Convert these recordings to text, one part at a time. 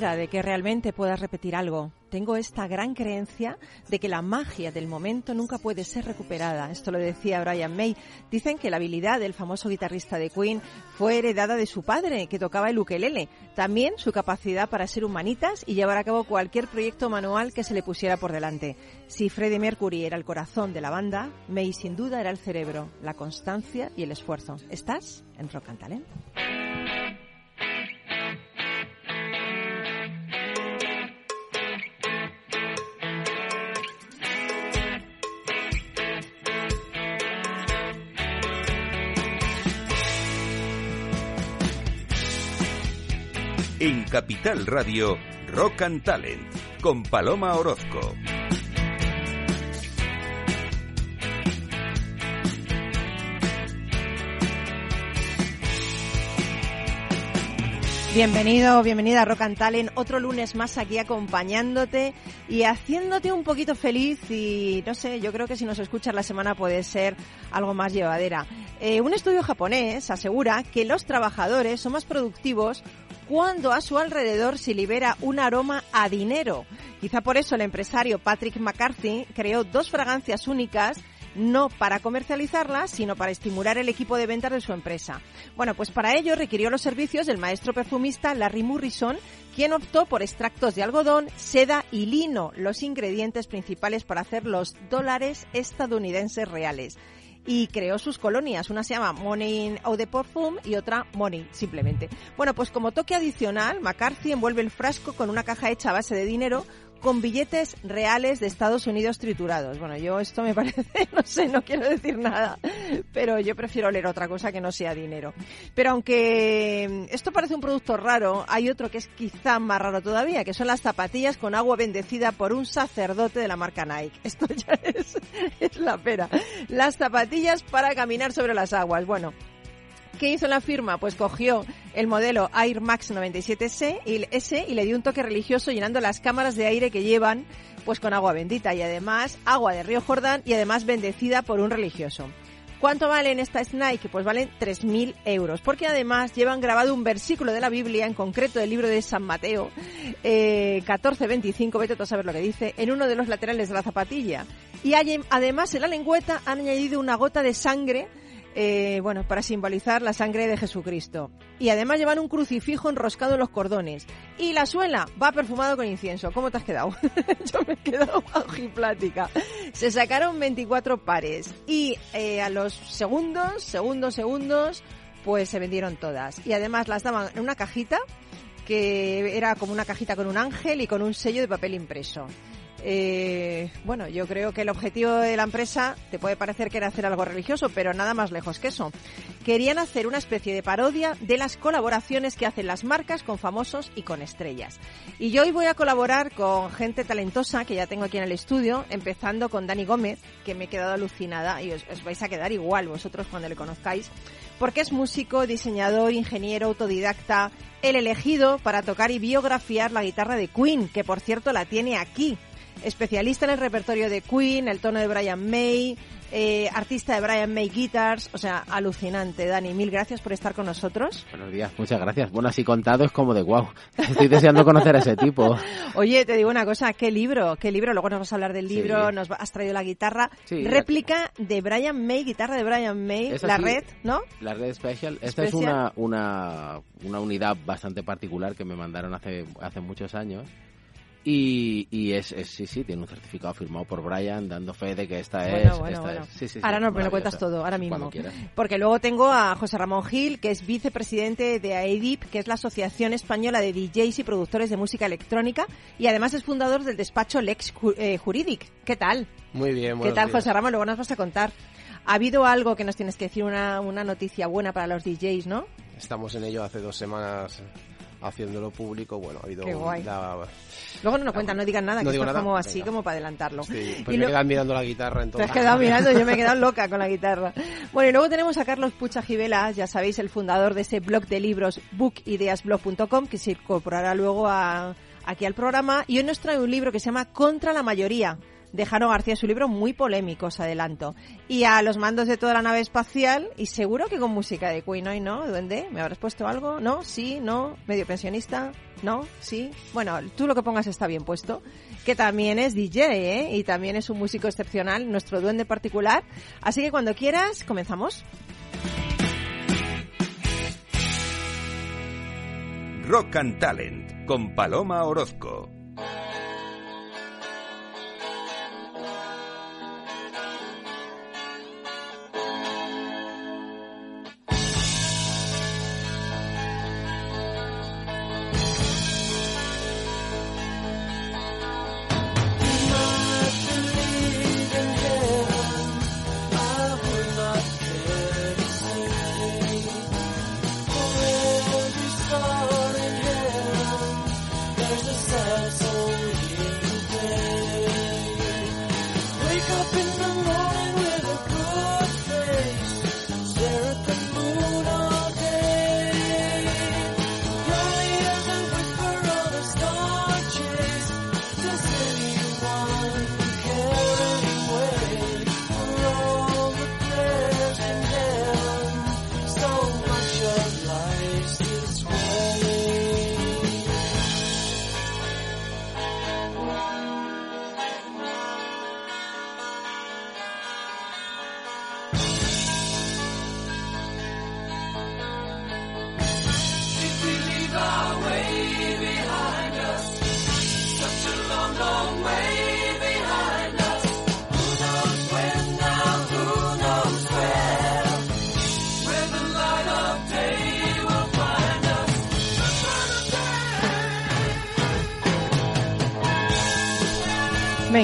De que realmente puedas repetir algo. Tengo esta gran creencia de que la magia del momento nunca puede ser recuperada. Esto lo decía Brian May. Dicen que la habilidad del famoso guitarrista de Queen fue heredada de su padre, que tocaba el ukelele. También su capacidad para ser humanitas y llevar a cabo cualquier proyecto manual que se le pusiera por delante. Si Freddie Mercury era el corazón de la banda, May sin duda era el cerebro, la constancia y el esfuerzo. ¿Estás en Rock and Talent? Capital Radio, Rock and Talent con Paloma Orozco. Bienvenido, bienvenida a Rock and Talent. Otro lunes más aquí acompañándote y haciéndote un poquito feliz y no sé, yo creo que si nos escuchas la semana puede ser algo más llevadera. Eh, un estudio japonés asegura que los trabajadores son más productivos cuando a su alrededor se libera un aroma a dinero. Quizá por eso el empresario Patrick McCarthy creó dos fragancias únicas no para comercializarlas, sino para estimular el equipo de ventas de su empresa. Bueno, pues para ello requirió los servicios del maestro perfumista Larry Murrison, quien optó por extractos de algodón, seda y lino, los ingredientes principales para hacer los dólares estadounidenses reales y creó sus colonias. Una se llama Morning Eau de Parfum y otra Morning, simplemente. Bueno, pues como toque adicional, McCarthy envuelve el frasco con una caja hecha a base de dinero con billetes reales de Estados Unidos triturados. Bueno, yo esto me parece, no sé, no quiero decir nada, pero yo prefiero leer otra cosa que no sea dinero. Pero aunque esto parece un producto raro, hay otro que es quizá más raro todavía, que son las zapatillas con agua bendecida por un sacerdote de la marca Nike. Esto ya es, es la pera. Las zapatillas para caminar sobre las aguas. Bueno, ¿Qué hizo la firma? Pues cogió el modelo Air Max 97S y, S y le dio un toque religioso llenando las cámaras de aire que llevan pues con agua bendita y además agua de río Jordán y además bendecida por un religioso. ¿Cuánto valen estas Nike? Pues valen 3.000 euros, porque además llevan grabado un versículo de la Biblia, en concreto del libro de San Mateo, eh, 14.25, vete a saber lo que dice, en uno de los laterales de la zapatilla. Y hay, además en la lengüeta han añadido una gota de sangre eh, bueno, para simbolizar la sangre de Jesucristo. Y además llevan un crucifijo enroscado en los cordones. Y la suela va perfumado con incienso. ¿Cómo te has quedado? Yo me he quedado plática. Se sacaron 24 pares y eh, a los segundos, segundos, segundos, pues se vendieron todas. Y además las daban en una cajita que era como una cajita con un ángel y con un sello de papel impreso. Eh, bueno, yo creo que el objetivo de la empresa te puede parecer que era hacer algo religioso, pero nada más lejos que eso. Querían hacer una especie de parodia de las colaboraciones que hacen las marcas con famosos y con estrellas. Y yo hoy voy a colaborar con gente talentosa que ya tengo aquí en el estudio, empezando con Dani Gómez, que me he quedado alucinada y os, os vais a quedar igual vosotros cuando le conozcáis, porque es músico, diseñador, ingeniero, autodidacta, el elegido para tocar y biografiar la guitarra de Queen, que por cierto la tiene aquí especialista en el repertorio de Queen, el tono de Brian May, eh, artista de Brian May Guitars, o sea, alucinante. Dani, mil gracias por estar con nosotros. Buenos días, muchas gracias. Bueno, así contado es como de wow. Estoy deseando conocer a ese tipo. Oye, te digo una cosa, ¿qué libro? ¿Qué libro? Luego nos vas a hablar del libro, Sí. nos va- has traído la guitarra. Sí, Réplica de Brian May, guitarra de Brian May, la red, ¿no? La red Special, esta es una, una, una unidad bastante particular que me mandaron hace, hace muchos años. Y, y es, es- sí, sí, tiene un certificado firmado por Brian dando fe de que esta es. Bueno, bueno, esta bueno. es- sí, sí, sí, ahora no, me lo cuentas todo, ahora mismo. Porque luego tengo a José Ramón Gil, que es vicepresidente de AEDIP, que es la Asociación Española de DJs y Productores de Música Electrónica, y además es fundador del despacho Lex eh, Juridic. ¿Qué tal? Muy bien, ¿Qué tal, días. José Ramón? Luego nos vas a contar. Ha habido algo que nos tienes que decir, una, una noticia buena para los DJs, ¿no? Estamos en ello hace dos semanas haciéndolo público. Bueno, ha habido Qué guay. la- Luego no nos cuentan, no digan nada, No que digo esto es como así, Venga. como para adelantarlo. Sí, Y pues lo- me quedan mirando la guitarra Te entonces. has quedado mirando, yo me he quedado loca con la guitarra. Bueno, y luego tenemos a Carlos Pucha Givelas, ya sabéis, el fundador de ese blog de libros bookideasblog.com, que se incorporará luego a- aquí al programa. Y hoy nos trae un libro que se llama Contra la mayoría, de Jano García, su libro muy polémico, os adelanto. Y a los mandos de toda la nave espacial, y seguro que con música de Queen hoy, ¿no? Duende, ¿me habrás puesto algo? ¿No? ¿Sí? ¿No? ¿Medio pensionista? ¿No? ¿Sí? Bueno, tú lo que pongas está bien puesto. Que también es DJ, ¿eh? Y también es un músico excepcional, nuestro duende particular. Así que cuando quieras, comenzamos. Rock and Talent con Paloma Orozco.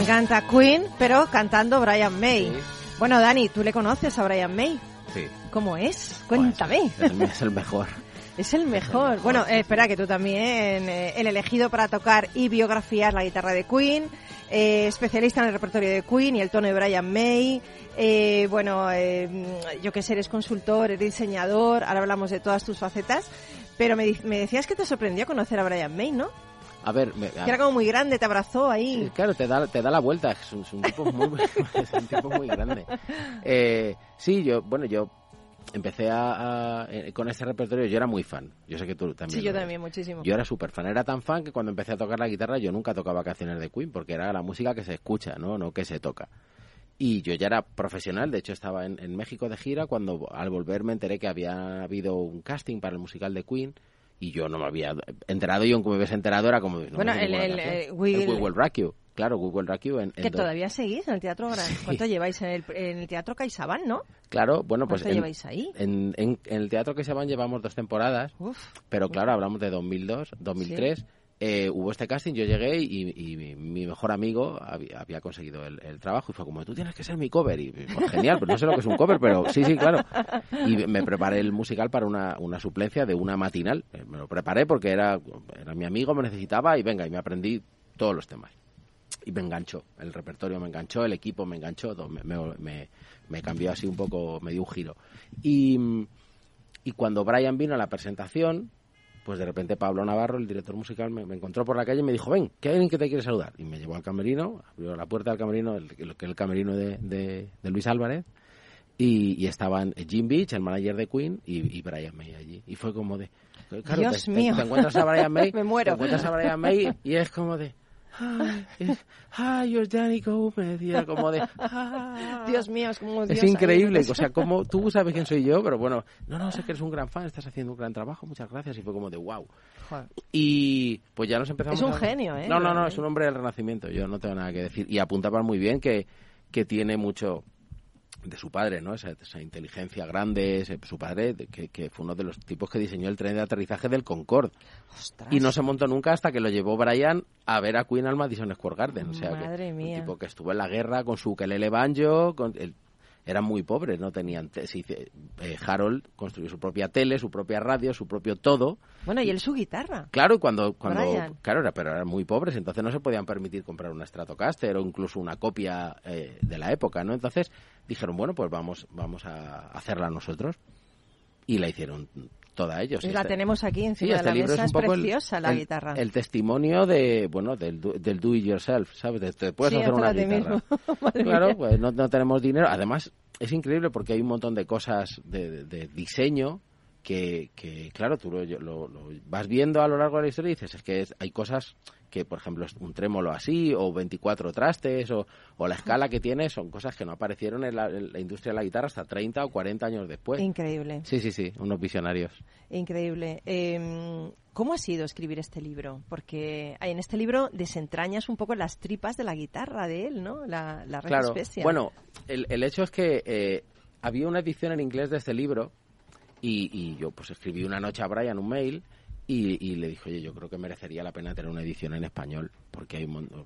Encanta Queen, pero cantando Brian May. Sí. Bueno, Dani, ¿tú le conoces a Brian May? Sí. ¿Cómo es? Cuéntame. Es el, es el mejor. Es el mejor. mejor, Bueno, eh, espera que tú también, eh, el elegido para tocar y biografías la guitarra de Queen, eh, especialista en el repertorio de Queen y el tono de Brian May. eh, bueno, eh, yo que sé, eres consultor, eres diseñador, ahora hablamos de todas tus facetas. Pero me, me decías que te sorprendió conocer a Brian May, ¿no? A ver, me- Que era como muy grande, te abrazó ahí. Claro, te da, te da la vuelta, es un, es un tipo muy es un tipo muy grande. Eh, sí, yo, bueno, yo empecé a, a- eh, con ese repertorio, yo era muy fan. Yo sé que tú también. Sí, yo eres. también, muchísimo. Yo era súper fan, era tan fan que cuando empecé a tocar la guitarra yo nunca tocaba canciones de Queen porque era la música que se escucha, no, no que se toca. Y yo ya era profesional, de hecho estaba en, en México de gira cuando al volver me enteré que había habido un casting para el musical de Queen y yo no me había enterado y aunque me hubiese enterado era como... no Bueno, el- el, eh, Will- El Will Rock You, claro, Rock You en, en Que dos- todavía seguís en el Teatro Gran. ¿Cuánto lleváis en el, en el Teatro CaixaBank, no? Claro, bueno, pues ¿Cuánto en, lleváis ahí? en, en- el teatro van llevamos dos temporadas, Uf. pero claro, hablamos de 2002, 2003. Eh, hubo este casting, yo llegué y, mi, mejor amigo había, conseguido el, trabajo y fue como, tú tienes que ser mi cover. Y pues, genial, pero no sé lo que es un cover, pero sí, sí, claro. Y me preparé el musical para una, suplencia de una matinal. Eh, Me lo preparé porque era, era mi amigo, me necesitaba y venga, y me aprendí todos los temas. Y me enganchó, el repertorio me enganchó, el equipo me enganchó, me cambió así un poco, me dio un giro. Y, y cuando Brian vino a la presentación, pues de repente Pablo Navarro, el director musical, me, me encontró por la calle y me dijo, ven, que hay alguien que te quiere saludar. Y me llevó al camerino, abrió la puerta del camerino, el, el- que es el camerino de, de- de Luis Álvarez, y, y estaban Jim Beach, el manager de Queen, y, y Brian May allí. Y fue como de... claro, Dios te, te- mío. te encuentras a Brian May, Me muero. te encuentras a Brian May y es como de... Hi, es-. Y era como de... "Ah". Dios mío, es como Dios increíble, o sea, como tú sabes quién soy yo, pero bueno, no, no, sé que eres un gran fan, estás haciendo un gran trabajo, muchas gracias, y fue como de wow. Joder. Y pues ya nos empezamos Es un a- genio, ¿eh? No, no, no, es un hombre del Renacimiento, yo no tengo nada que decir. Y apuntaban muy bien que, que tiene mucho de su padre, ¿no? Esa, esa inteligencia grande, ese- su padre, que, que fue uno de los tipos que diseñó el tren de aterrizaje del Concorde. Ostras. Y no se montó nunca hasta que lo llevó Brian a ver a Queen al Madison Square Garden. O sea, Madre que mía. un tipo que estuvo en la guerra con su ukelele banjo, con el- eran muy pobres, no tenían... te- se dice, eh, Harold construyó su propia tele, su propia radio, su propio todo. Bueno, y él su guitarra. Claro, y cuando, cuando Brian. claro, era, pero eran muy pobres, entonces no se podían permitir comprar una Stratocaster o incluso una copia eh, de la época, ¿no? Entonces dijeron, bueno, pues vamos, vamos a hacerla nosotros. Y la hicieron toda ellos. Y la este- tenemos aquí Sí, encima este de la libro mesa. es un poco el- preciosa la guitarra. el testimonio de, bueno, del, del do it yourself, ¿sabes? De- Te puedes Sí, hacer una guitarra. Claro, pues no, no tenemos dinero. Además, es increíble porque hay un montón de cosas de, de- de diseño que, que, claro, tú lo, lo- lo vas viendo a lo largo de la historia y dices, es que es- hay cosas que, por ejemplo, es un trémolo así, o 24 trastes, o, o la escala que tiene, son cosas que no aparecieron en la, en la industria de la guitarra hasta 30 o 40 años después. Increíble, Sí, sí, sí, unos visionarios. increíble. Eh, ¿Cómo ha sido escribir este libro? Porque en este libro desentrañas un poco las tripas de la guitarra de él, ¿no? La, la Red Claro. Bueno, el, el hecho es que eh, había una edición en inglés de este libro y, y yo pues escribí una noche a Brian un mail y, y le dije, oye, yo creo que merecería la pena tener una edición en español porque hay un montón,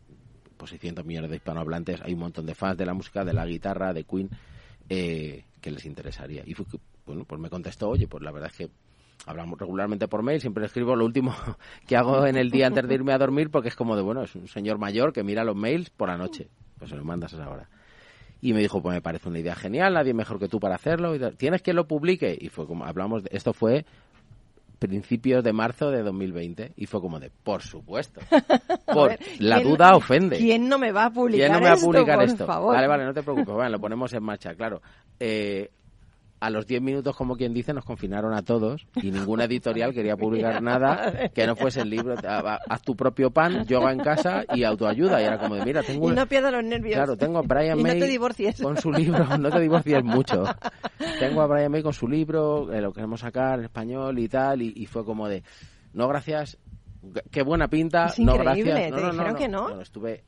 pues hay cientos millones de hispanohablantes, hay un montón de fans de la música, de la guitarra, de Queen, eh, que les interesaría. Y fue bueno, pues me contestó, oye, pues la verdad es que hablamos regularmente por mail, siempre escribo lo último que hago en el día antes de irme a dormir porque es como de, bueno, es un señor mayor que mira los mails por la noche, pues se los mandas a esa hora. Y me dijo, pues me parece una idea genial, nadie mejor que tú para hacerlo. ¿Tienes que lo publique? Y fue como, hablamos, de, esto fue principios de marzo de 2020 y fue como de, por supuesto. Por, ver, la ¿quién- duda ofende. ¿Quién no me va a publicar ¿Quién no me va a esto, publicar esto? Vale, vale, no te preocupes. Lo ponemos en marcha, claro. Eh, a los 10 minutos, como quien dice, nos confinaron a todos y ninguna editorial quería publicar nada que no fuese el libro. Ha- Haz tu propio pan, yoga en casa y autoayuda. Y era como de, mira, tengo Y no pierdas los nervios. Claro, tengo a Brian Y no May te divorcies. con su libro, no te divorcies mucho. Tengo a Brian May con su libro, eh, lo queremos sacar en español y tal, y, y fue como de, no gracias, qué buena pinta, Es no gracias. ¿te No, no, no, dijeron no. que no? Bueno, estuve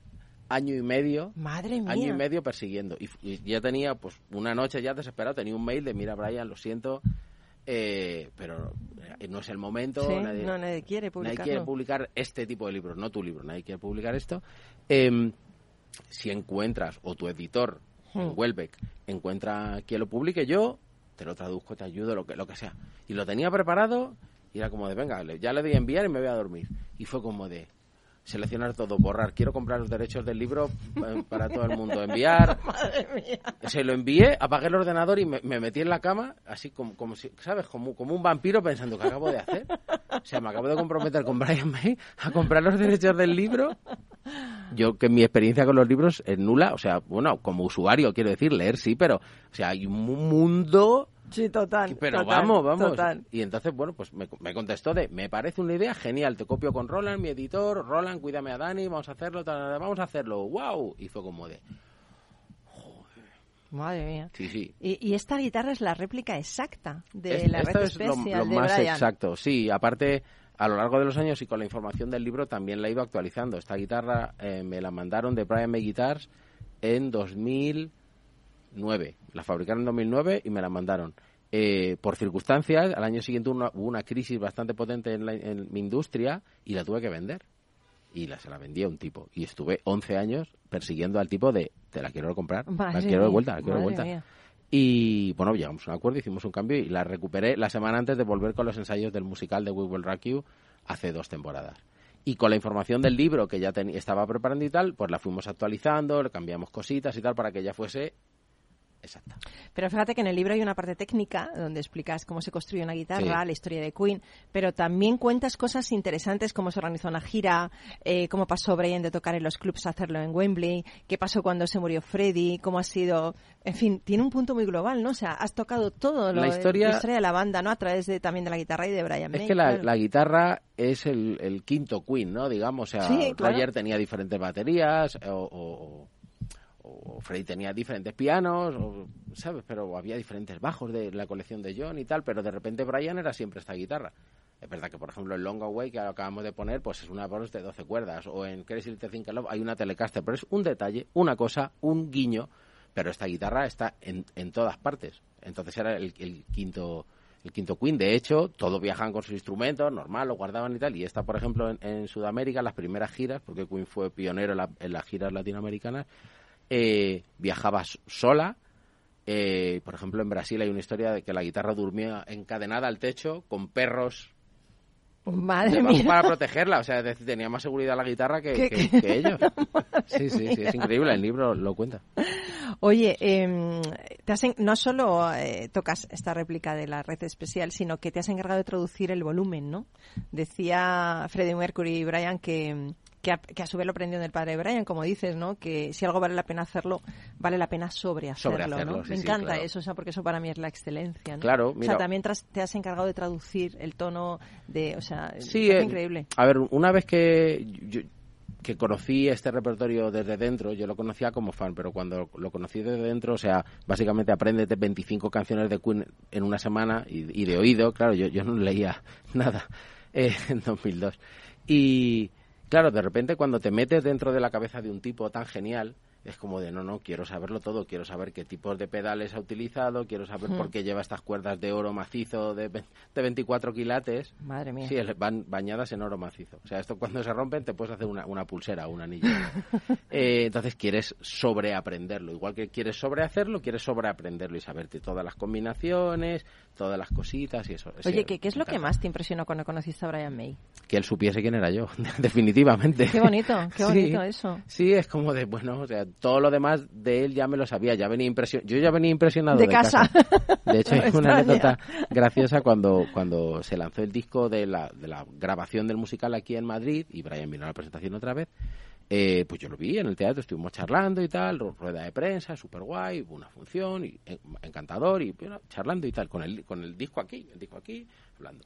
año y medio Madre mía. año y medio persiguiendo. Y, y ya tenía, pues, una noche ya desesperado, tenía un mail de, mira, Brian, lo siento, eh, pero eh, no es el momento. Sí, nadie, no, nadie quiere nadie publicarlo. quiere publicar este tipo de libros, no tu libro, nadie quiere publicar esto. Em, si encuentras, o tu editor, Hmm. Welbeck, encuentra quien lo publique, yo te lo traduzco, te ayudo, lo que, lo que sea. Y lo tenía preparado y era como de, venga, ya le doy a enviar y me voy a dormir. Y fue como de, seleccionar todo, borrar, quiero comprar los derechos del libro eh, para todo el mundo, enviar. Madre mía. Se lo envié, apagué el ordenador y me, me metí en la cama, así como, como si, ¿sabes? Como, como un vampiro pensando, ¿qué acabo de hacer? O sea, me acabo de comprometer con Brian May a comprar los derechos del libro. Yo, que mi experiencia con los libros es nula, o sea, bueno, como usuario, quiero decir, leer sí, pero, o sea, hay un mundo Sí, total. pero total, vamos, vamos. Total. Y entonces, bueno, pues me, me contestó de, me parece una idea genial, te copio con Roland, mi editor, Roland, cuídame a Dani, vamos a hacerlo, tal, vamos a hacerlo, wow. Y fue como de, Madre mía. sí, sí. Y, y esta guitarra es la réplica exacta de Es- la esto red es lo, especial lo de más Brian. exacto, sí. Aparte, a lo largo de los años y con la información del libro también la he ido actualizando. Esta guitarra eh, me la mandaron de Brian May Guitars en 2009. La fabricaron en 2009 y me la mandaron. Eh, por circunstancias, al año siguiente una- hubo una crisis bastante potente en, la- en mi industria y la tuve que vender. Y la, se la vendí a un tipo. Y estuve 11 años persiguiendo al tipo de, te la quiero comprar, la quiero de vuelta, la quiero de vuelta. mía. Y bueno, llegamos a un acuerdo, hicimos un cambio y la recuperé la semana antes de volver con los ensayos del musical de We Will Rock You hace dos temporadas. Y con la información del libro que ya estaba preparando y tal, pues la fuimos actualizando, le cambiamos cositas y tal para que ya fuese exacta. Pero fíjate que en el libro hay una parte técnica donde explicas cómo se construye una guitarra, Sí. la historia de Queen, pero también cuentas cosas interesantes como se organizó una gira, eh, cómo pasó Brian de tocar en los clubs a hacerlo en Wembley, qué pasó cuando se murió Freddie, cómo ha sido, en fin, tiene un punto muy global, ¿no? O sea, has tocado todo lo La historia- de la banda, ¿no? A través de también de la guitarra y de Brian Es May. que la, claro. la guitarra es el, el quinto Queen, ¿no? Digamos, o sea, Sí, claro. Tenía diferentes baterías o, o, o Freddie tenía diferentes pianos, o, ¿sabes? Pero había diferentes bajos de la colección de John y tal, pero de repente Brian era siempre esta guitarra. Es verdad que, por ejemplo, el Long Away que acabamos de poner, pues es una voz de 12 cuerdas, o en Crazy Little Called Love hay una Telecaster, pero es un detalle, una cosa, un guiño, pero esta guitarra está en, en todas partes. Entonces era el, quinto el quinto Queen. De hecho, todos viajaban con sus instrumentos, normal, lo guardaban y tal. Y esta, por ejemplo, en, en Sudamérica, las primeras giras, porque Queen fue pionero en, la- en las giras latinoamericanas, eh, viajaba sola. Eh, por ejemplo, en Brasil hay una historia de que la guitarra durmía encadenada al techo con perros Madre debajo mía. para protegerla. O sea, tenía más seguridad la guitarra que, ¿Qué- que- qué? que ellos. Sí, sí, sí, es increíble. El libro lo cuenta. Oye, em, te has en- no solo eh, tocas esta réplica de la red especial, sino que te has encargado de traducir el volumen, ¿no? Decía Freddie Mercury y Brian que, que, a, que a su vez lo aprendió del padre Brian, como dices, ¿no? Que si algo vale la pena hacerlo, vale la pena sobrehacerlo, Sobrehacerlo, ¿no? sí, Me sí, encanta claro. eso, o sea, porque eso para mí es la excelencia, ¿no? Claro, O sea, mira- también tras- te has encargado de traducir el tono de, o sea, Sí, es eh, increíble. A ver, una vez que yo- que conocí este repertorio desde dentro, yo lo conocía como fan, pero cuando lo conocí desde dentro, o sea, básicamente apréndete 25 canciones de Queen en una semana y, y de oído, claro, yo, yo no leía nada eh, en 2002. Y claro, de repente cuando te metes dentro de la cabeza de un tipo tan genial, es como de, no, no, quiero saberlo todo, quiero saber qué tipos de pedales ha utilizado, quiero saber por qué lleva estas cuerdas de oro macizo de, de 24 quilates. Madre mía. Sí, van bañadas en oro macizo. O sea, esto cuando se rompen te puedes hacer una, una pulsera o un anillo. Eh, entonces quieres sobreaprenderlo. Igual que quieres sobrehacerlo, quieres sobreaprenderlo y saberte todas las combinaciones, todas las cositas y eso. Oye, Sí, ¿qué, ¿qué es lo que más te impresionó cuando conociste a Brian May? Que él supiese quién era yo, definitivamente. Qué bonito, qué Sí. bonito eso. Sí, es como de, bueno, o sea, todo lo demás de él ya me lo sabía, ya venía impresionado. Yo ya venía impresionado De de, casa. De hecho, me una anécdota graciosa cuando, cuando se lanzó el disco de la, de la grabación del musical aquí en Madrid y Brian vino a la presentación otra vez. Eh, pues yo lo vi en el teatro, estuvimos charlando y tal, ru- rueda de prensa, súper guay, una función, y, encantador, y bueno, charlando y tal, con el, con el disco aquí, el disco aquí, hablando.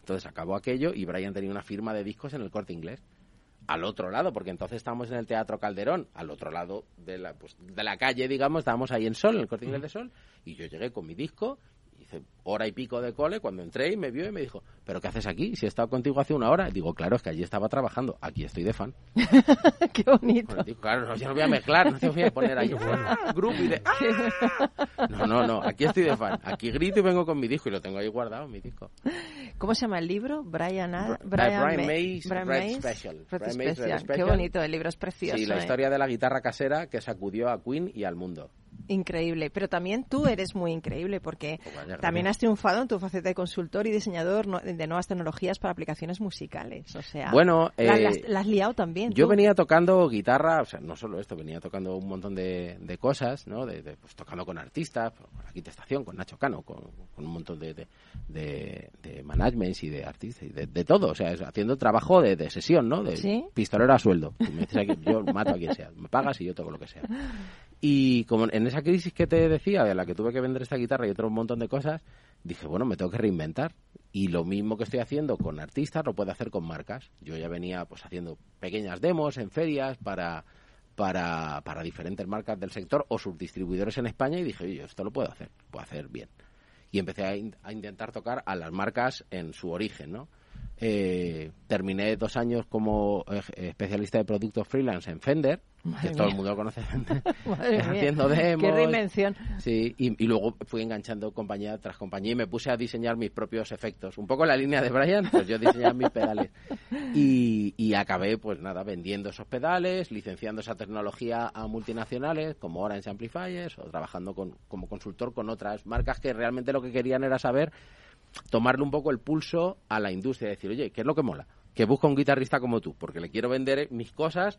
Entonces acabó aquello y Brian tenía una firma de discos en el corte inglés. Al otro lado, porque entonces estábamos en el Teatro Calderón, al otro lado de la, pues, de la calle, digamos, estábamos ahí en Sol, en el corte inglés de Sol, y yo llegué con mi disco, hice hora y pico de cole, cuando entré y me vio y me dijo, ¿pero qué haces aquí? Si he estado contigo hace una hora. Digo, claro, es que allí estaba trabajando, aquí estoy de fan. qué bonito. Disco, claro, no, yo no voy a mezclar, no te voy a poner ahí ¡ah! grupo y de. No, no, no, aquí estoy de fan. Aquí grito y vengo con mi disco y lo tengo ahí guardado, mi disco. ¿Cómo se llama el libro? Brian, A- Bri- Brian May- May's Brian Red May's Special. Red Brian May's Red Special. Qué bonito, el libro es precioso. Sí, la ¿eh? historia de la guitarra casera que sacudió a Queen y al mundo. Increíble. Pero también tú eres muy increíble porque Pues vaya, también has triunfado en tu faceta de consultor y diseñador de nuevas tecnologías para aplicaciones musicales. O sea, Bueno, la, eh, las- la has liado también. Yo tú. venía tocando guitarra, o sea, no solo esto, venía tocando un montón de, de cosas, ¿no? De, de, pues, tocando con artistas, con la quinta estación, con Nacho Cano, con, con un montón de, de, de, managements y de artistas, y de, todo, o sea, haciendo trabajo de, sesión, ¿no? De ¿Sí? pistolero a sueldo. Me dices aquí, yo mato a quien sea, me pagas y yo toco lo que sea. Y como en esa crisis que te decía, de la que tuve que vender esta guitarra y otro montón de cosas, dije, bueno, me tengo que reinventar. Y lo mismo que estoy haciendo con artistas lo puedo hacer con marcas. Yo ya venía pues haciendo pequeñas demos en ferias para, para, para diferentes marcas del sector o subdistribuidores en España y dije, oye, esto lo puedo hacer, lo puedo hacer bien. Y empecé a, a intentar tocar a las marcas en su origen, ¿no? Eh, terminé dos años como eh, especialista de productos freelance en Fender, Madre que todo el mundo conoce Fender, Madre mía, haciendo demos. Qué reinvención. Sí, y, y luego fui enganchando compañía tras compañía y me puse a diseñar mis propios efectos. Un poco en la línea de Brian, pues yo diseñaba mis pedales. Y, y acabé, pues nada, vendiendo esos pedales, licenciando esa tecnología a multinacionales como Orange Amplifiers o trabajando con, como consultor con otras marcas que realmente lo que querían era saber tomarle un poco el pulso a la industria decir, oye, ¿qué es lo que mola? Que busca un guitarrista como tú, porque le quiero vender mis cosas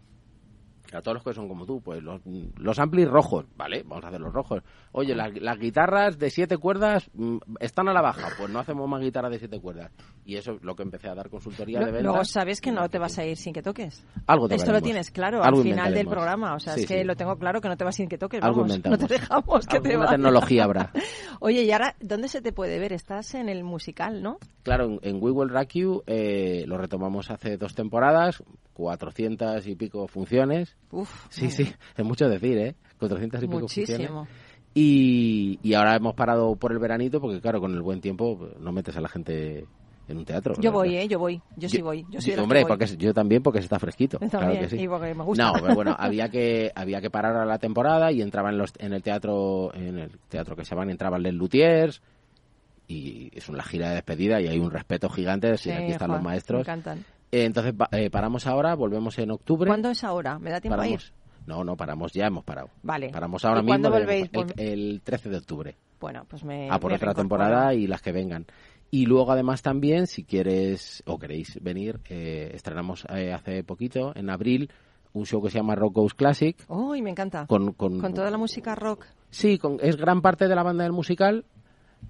A todos los que son como tú, pues los, los amplis rojos, ¿vale? Vamos a hacer los rojos. Oye, las, las guitarras de siete cuerdas mm, están a la baja, pues no hacemos más guitarras de siete cuerdas. Y eso es lo que empecé a dar consultoría de ventas. Luego sabes que no te vas a ir sin que toques. Algo Esto lo tienes claro Algo al final del programa. O sea, Sí, es que sí. lo tengo claro que no te vas sin que toques. Algo Vamos, no te dejamos que te vayas. tecnología habrá. Oye, y ahora, ¿dónde se te puede ver? Estás en el musical, ¿no? Claro, en, en We Will Rock You eh, lo retomamos hace dos temporadas, 400 y pico funciones. Uf. Sí, sí, es mucho decir, ¿eh? 400 y pico funciones. Y, y ahora hemos parado por el veranito porque, claro, con el buen tiempo pues, no metes a la gente en un teatro. Yo voy, ¿eh? Yo voy. Yo sí voy. Yo hombre, voy. porque yo también, porque se está fresquito. Yo claro que sí. y porque me gusta. No, pero bueno, había que había que parar a la temporada y entraba en, los, en el teatro en el teatro que se llaman entraban Les Luthiers y es una gira de despedida y hay un respeto gigante Sí, aquí están los maestros. Me encantan. Eh, entonces pa- eh, paramos ahora, volvemos en octubre. ¿Cuándo es ahora? ¿Me da tiempo a ir? Paramos. No, no, paramos, ya hemos parado. Vale. Paramos ahora ¿Y mismo. cuándo volvéis? El, el 13 de octubre. Bueno, pues me. a por me otra temporada y las que vengan. Y luego además también, si quieres o queréis venir, eh, estrenamos eh, hace poquito, en abril, un show que se llama Rock Goes Classic. Uy, me encanta. Con, con, Con toda la música rock. Sí, con- es gran parte de la banda del musical,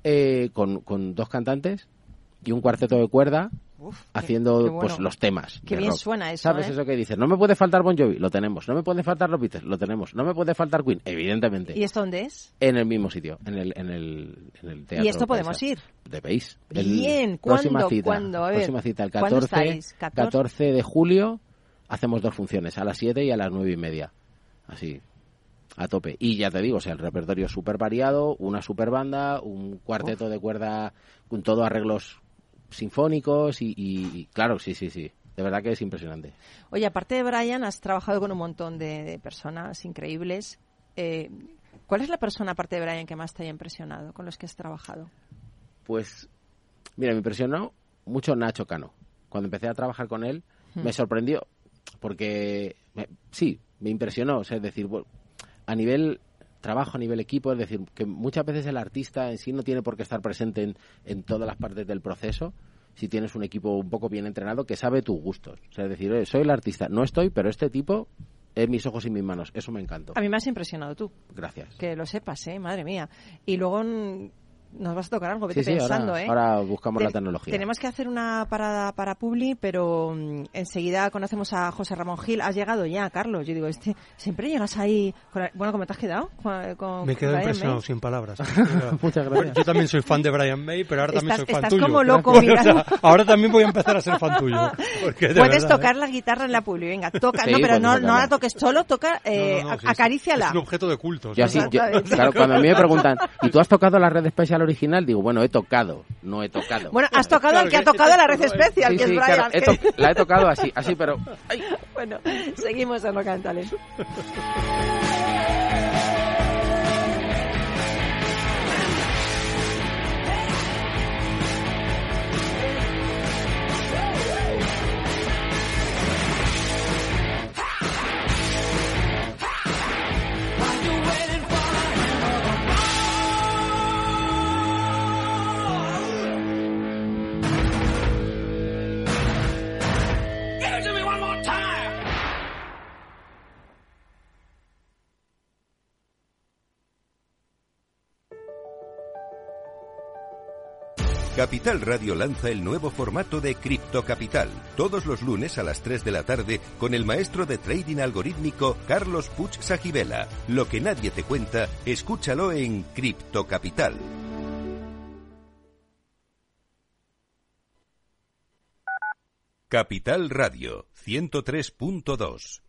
eh, con, con dos cantantes y un cuarteto de cuerda Uf, haciendo qué bueno. pues los temas. Qué de bien rock. suena eso, ¿Sabes eh? eso que dices? No me puede faltar Bon Jovi, lo tenemos. No me puede faltar los Beatles, lo tenemos. No me puede faltar Queen, evidentemente. ¿Y esto dónde es? En el mismo sitio, en el, en el, en el teatro. ¿Y esto podemos ir? Debéis. El- Bien, próxima ¿cuándo? Cita, ¿Cuándo? A ver, próxima cita, el ¿cuándo 14, estáis? 14? 14 de julio, hacemos dos funciones, a las 7 y a las 9 y media. Así, a tope. Y ya te digo, o sea, el repertorio es súper variado, una super banda, un cuarteto de cuerda con todo arreglos sinfónicos y, y- y, claro, sí, sí, sí. De verdad que es impresionante. Oye, aparte de Brian, has trabajado con un montón de, de personas increíbles. Eh, ¿Cuál es la persona, aparte de Brian, que más te haya impresionado con los que has trabajado? Pues, mira, me impresionó mucho Nacho Cano. Cuando empecé a trabajar con él, Hmm. me sorprendió, porque me- sí, me impresionó. O sea, es decir, bueno, a nivel trabajo, a nivel equipo, es decir, que muchas veces el artista en sí no tiene por qué estar presente en, en todas las partes del proceso. Si tienes un equipo un poco bien entrenado que sabe tus gustos. O sea, es decir, "Oye, soy el artista, no estoy, pero este tipo es mis ojos y mis manos. Eso me encantó. A mí me has impresionado tú, Gracias. que lo sepas, ¿eh? Madre mía. Y luego mm, nos vas a tocar algo, vete Sí, sí, pensando, ahora, ¿eh? ahora buscamos la Te- tecnología. Tenemos que hacer una parada para Publi, pero mm, enseguida conocemos a José Ramón Gil. Has llegado ya, Carlos. Yo digo, este siempre llegas ahí. con la- Bueno, ¿cómo te has quedado? Con, con Me quedo impresionado, May. sin palabras. Muchas Bueno, gracias. yo también soy fan de Brian May, pero ahora también Estás- soy fan estás tuyo. como loco O sea, mirando. ahora también voy a empezar a ser fan tuyo. porque de Puedes verdad, tocar ¿eh? la guitarra en la Publi. Venga, toca. Sí, no, pero podemos no, la toques solo, toca, eh, No, es- acaríciala. Es un objeto de culto. Yo así, yo- claro, cuando a mí me preguntan, ¿y tú has tocado la red original? Digo, bueno, he tocado, no he tocado. Bueno, has tocado Claro, al que ha tocado la red es- especial, Sí, que sí, es claro, Brian. he que- to- la he tocado así, así, pero... ¡ay! Bueno, seguimos en Rock and Talent. Capital Radio lanza el nuevo formato de Cripto Capital, todos los lunes a las 3 de la tarde con el maestro de trading algorítmico Carlos Puch Sajibela. Lo que nadie te cuenta, escúchalo en Cripto Capital. Capital Radio 103.2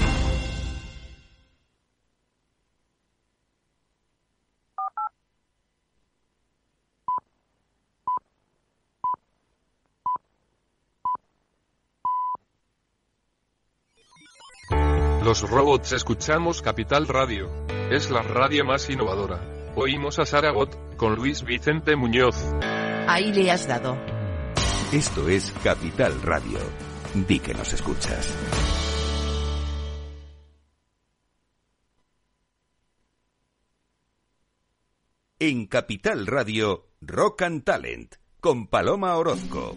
Los robots escuchamos Capital Radio. Es la radio más innovadora. Oímos a Saragot, con Luis Vicente Muñoz. Ahí le has dado. Esto es Capital Radio. Di que nos escuchas. En Capital Radio, Rock and Talent, con Paloma Orozco.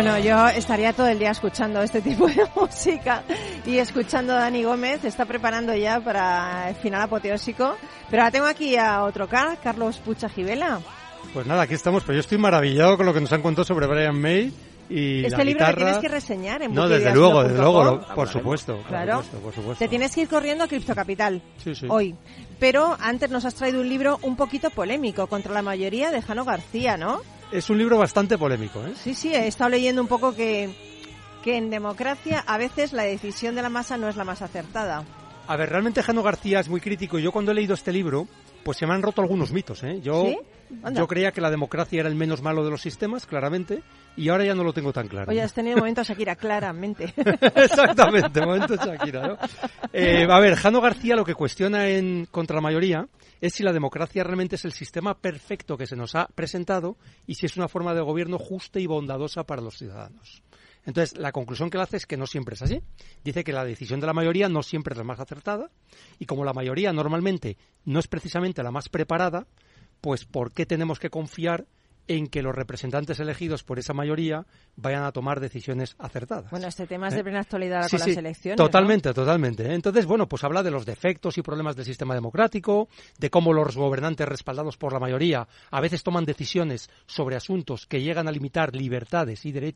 Bueno, yo estaría todo el día escuchando este tipo de música y escuchando a Dani Gómez, está preparando ya para el final apoteósico. Pero ahora tengo aquí a otro Car, Carlos Pucha Gibela. Pues nada, aquí estamos. Pues yo estoy maravillado con lo que nos han contado sobre Brian May y Este la libro lo guitarra. tienes que reseñar en No, desde luego, desde luego, lo- por supuesto, por Claro. supuesto, por supuesto. Te tienes que ir corriendo a Cripto Capital Sí, sí. hoy. Pero antes nos has traído un libro un poquito polémico contra la mayoría de Jano García, ¿no? Es un libro bastante polémico, ¿eh? Sí, sí, he estado leyendo un poco que, que en democracia a veces la decisión de la masa no es la más acertada. A ver, realmente Jano García es muy crítico. Yo cuando he leído este libro, pues se me han roto algunos mitos, ¿eh? Yo, ¿Sí? Yo creía que la democracia era el menos malo de los sistemas, claramente, y ahora ya no lo tengo tan claro. Oye, has tenido momentos, Shakira, claramente. Exactamente, momento Shakira, ¿no? Eh, a ver, Jano García lo que cuestiona en contra la mayoría es si la democracia realmente es el sistema perfecto que se nos ha presentado y si es una forma de gobierno justa y bondadosa para los ciudadanos. Entonces, la conclusión que él hace es que no siempre es así. Dice que la decisión de la mayoría no siempre es la más acertada y como la mayoría normalmente no es precisamente la más preparada, pues ¿por qué tenemos que confiar en que los representantes elegidos por esa mayoría vayan a tomar decisiones acertadas? Bueno, este tema es ¿Eh? de plena actualidad con sí, las elecciones. ¿no? Totalmente, totalmente. ¿eh? Entonces, bueno, pues habla de los defectos y problemas del sistema democrático, de cómo los gobernantes respaldados por la mayoría a veces toman decisiones sobre asuntos que llegan a limitar libertades y derechos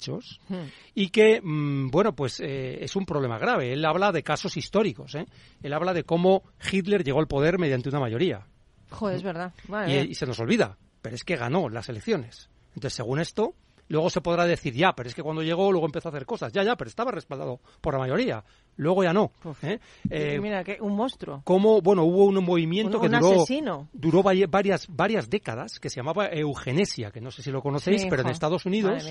Hmm. y que, mm, bueno, pues eh, es un problema grave. Él habla de casos históricos, ¿eh? Él habla de cómo Hitler llegó al poder mediante una mayoría Joder, es verdad. Y se nos olvida, pero es que ganó las elecciones. Entonces, según esto, luego se podrá decir, ya, pero es que cuando llegó, luego empezó a hacer cosas. Ya, ya, pero estaba respaldado por la mayoría. Luego ya no. ¿eh? Eh, Mira, que un monstruo. como, bueno, hubo un movimiento Un- que un duró, asesino. duró va- varias, varias décadas, que se llamaba eugenesia, que no sé si lo conocéis, Sí, pero en. Estados Unidos,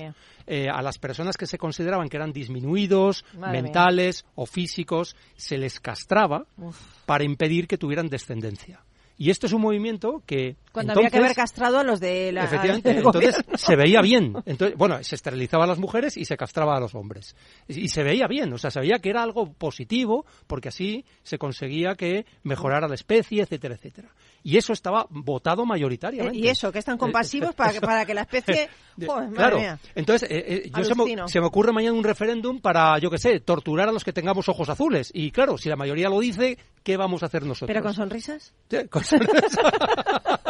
eh, a las personas que se consideraban que eran disminuidos, Madre mentales o físicos, se les castraba Uf. para impedir que tuvieran descendencia. Y esto es un movimiento que Cuando Entonces- había que haber castrado a los de la... Efectivamente, entonces gobierno. se veía bien. Entonces, bueno, se esterilizaba a las mujeres y se castraba a los hombres. Y y se veía bien, o sea, se veía que era algo positivo porque así se conseguía que mejorara la especie, etcétera, etcétera. Y eso estaba votado Eh, mayoritariamente. Y eso, que están compasivos para, que- para que la especie... De- Joder, madre claro, mía. entonces eh, eh, yo se me, se me ocurre mañana un referéndum para, yo qué sé, torturar a los que tengamos ojos azules. Y claro, si la mayoría lo dice, ¿qué vamos a hacer nosotros? ¿Pero con sonrisas? Sí, con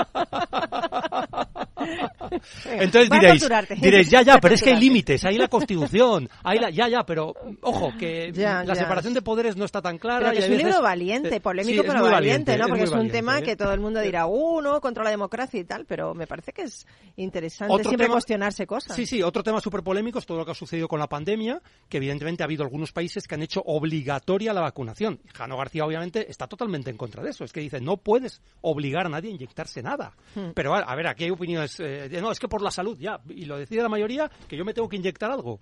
Entonces diréis, diréis, ya, ya, pero es que hay límites, hay la Constitución, hay la, ya, ya, pero ojo, que Ya, la ya. separación de poderes no está tan clara. Pero que y es un veces- libro valiente, eh, polémico, sí, pero muy valiente, ¿no? Porque es un valiente, tema ¿eh? que todo el mundo dirá, uno contra la democracia y tal, pero me parece que es interesante Otro siempre tema- cuestionarse cosas. Sí, sí, otro tema súper polémico es todo lo que ha sucedido con la pandemia, que evidentemente ha habido algunos países que han hecho obligatoria la vacunación. Jano García, obviamente, está totalmente en contra de eso. Es que dice, no puedes obligar a nadie a inyectarse nada. Hmm. Pero, a, a ver, aquí hay opiniones. eh, no, es que por la salud, ya. Y lo decide la mayoría, que yo me tengo que inyectar algo.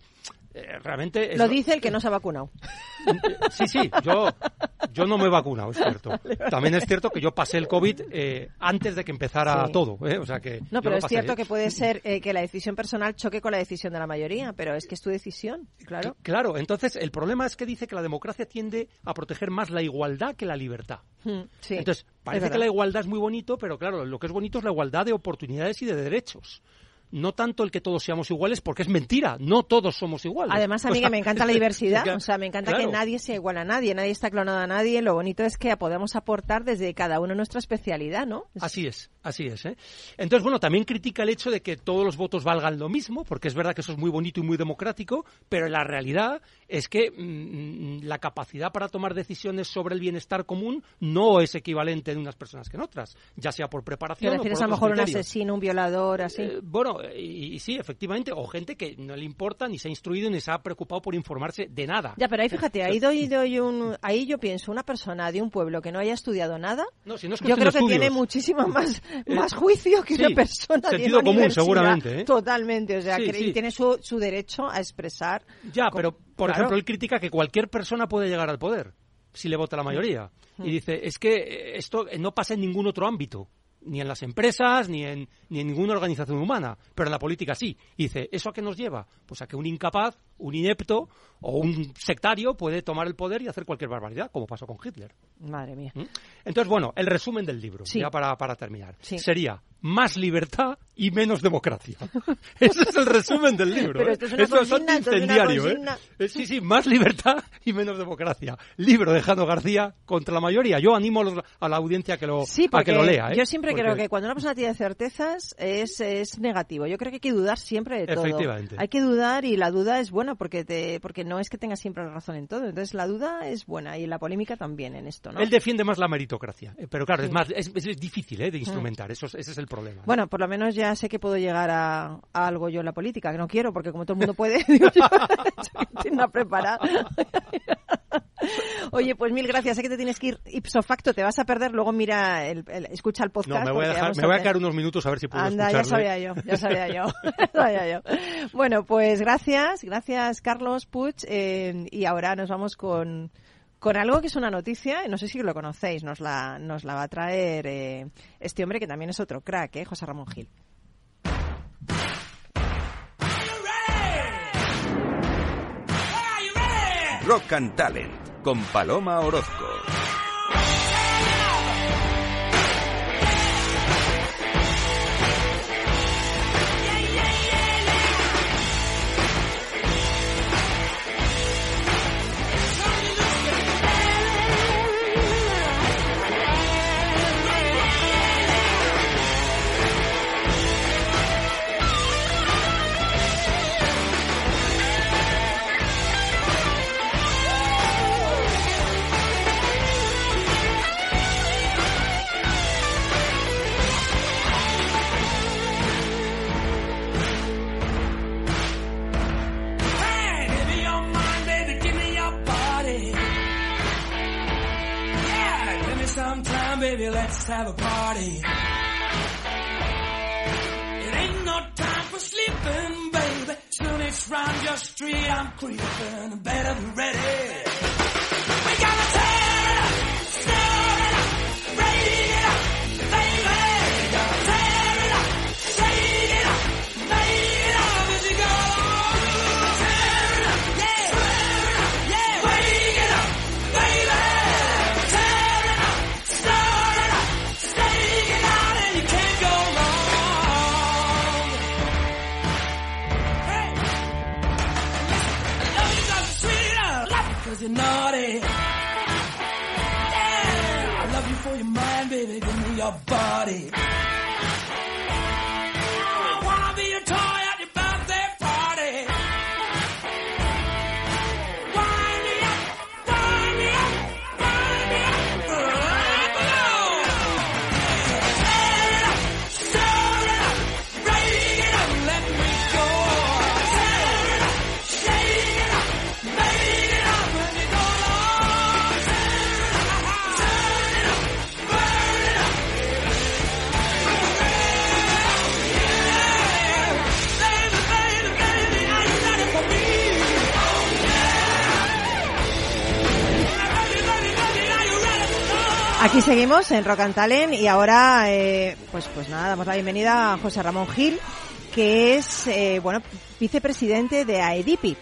Eh, realmente. es- Lo dice el que no se ha vacunado. Sí, sí, yo, yo no me he vacunado, es cierto. También es cierto que yo pasé el COVID eh, antes de que empezara Sí. todo. ¿eh? O sea que No, pero es pasé. cierto que puede ser eh, que la decisión personal choque con la decisión de la mayoría, pero es que es tu decisión, claro. Claro, entonces el problema es que dice que la democracia tiende a proteger más la igualdad que la libertad. Mm, Sí, Entonces, es parece que la igualdad es muy bonito, pero claro, lo que es bonito es la igualdad de oportunidades y de derechos. No tanto el que todos seamos iguales, porque es mentira. No todos somos iguales. Además, a O mí sea, que me encanta la diversidad, o sea, me encanta claro. que nadie sea igual a nadie, nadie está clonado a nadie, lo bonito es que podemos aportar desde cada uno nuestra especialidad, ¿no? Es- Así es, así es. ¿eh? Entonces, bueno, también critica el hecho de que todos los votos valgan lo mismo, porque es verdad que eso es muy bonito y muy democrático, pero la realidad es que mm, la capacidad para tomar decisiones sobre el bienestar común no es equivalente en unas personas que en otras, ya sea por ¿Te preparación o por refieres a lo mejor un asesino, un violador, así? Eh, bueno, y, y sí, efectivamente, o gente que no le importa, ni se ha instruido, ni se ha preocupado por informarse de nada. Ya, pero ahí fíjate, ahí doy, doy un, ahí yo pienso, una persona de un pueblo que no haya estudiado nada, No, si no es yo creo que tiene muchísimo más, Eh, más juicio que sí, una persona de sentido una común, seguramente, ¿eh? Totalmente, o sea, Sí, que sí. tiene su, su derecho a expresar. Ya, pero por claro. ejemplo, él critica que cualquier persona puede llegar al poder si le vota la mayoría. Mm. Y dice, es que eh, esto eh, no pasa en ningún otro ámbito, ni en las empresas, ni en, ni en ninguna organización humana, pero en la política sí. Y dice, ¿eso a qué nos lleva? Pues a que un incapaz, un inepto o un sectario puede tomar el poder y hacer cualquier barbaridad, como pasó con Hitler. Madre mía. ¿Mm? Entonces, bueno, el resumen del libro, Sí. ya para, para terminar, Sí. sería más libertad y menos democracia. Ese es el resumen del libro. Pero ¿eh? esto es una es bastante consigna, esto es una incendiario. ¿eh? Eh, Sí, sí, más libertad y menos democracia. Libro de Jano García contra la mayoría. Yo animo a, los- a la audiencia a que lo, Sí, a que lo lea. ¿eh? yo siempre Porque- creo que cuando una persona tiene certezas es, es negativo. Yo creo que hay que dudar siempre de todo. Efectivamente. Hay que dudar y la duda es buena porque te, porque no es que tengas siempre la razón en todo. Entonces la duda es buena y la polémica también en esto, ¿no? Él defiende más la meritocracia. Pero claro, es, más, es, es difícil ¿eh? de instrumentar. Eso es- ese es el problema. Bueno, por lo menos ya sé que puedo llegar a, a algo yo en la política, que no quiero, porque como todo el mundo puede, digo yo, preparada. Oye, pues mil gracias. Sé que te tienes que ir ipso facto, te vas a perder. Luego mira, el, el- escucha el podcast. no, me voy a, dejar, me voy a quedar unos minutos a ver si puedo Anda, ya sabía yo, ya sabía yo, ya sabía yo. Bueno, pues gracias, gracias Carlos Puig, eh, y ahora nos vamos con, con algo que es una noticia, no sé si lo conocéis, nos la, nos la va a traer eh, este hombre que también es otro crack, eh, José Ramón Gil. Rock and Talent con Paloma Orozco. Baby, let's have a party. It ain't no time for sleeping, baby. Soon it's round your street, I'm creeping. Better be ready. Seguimos en Rock and Talent y ahora, eh, pues, pues nada, damos la bienvenida a José Ramón Gil, que es, eh, bueno, vicepresidente de AEDIPI.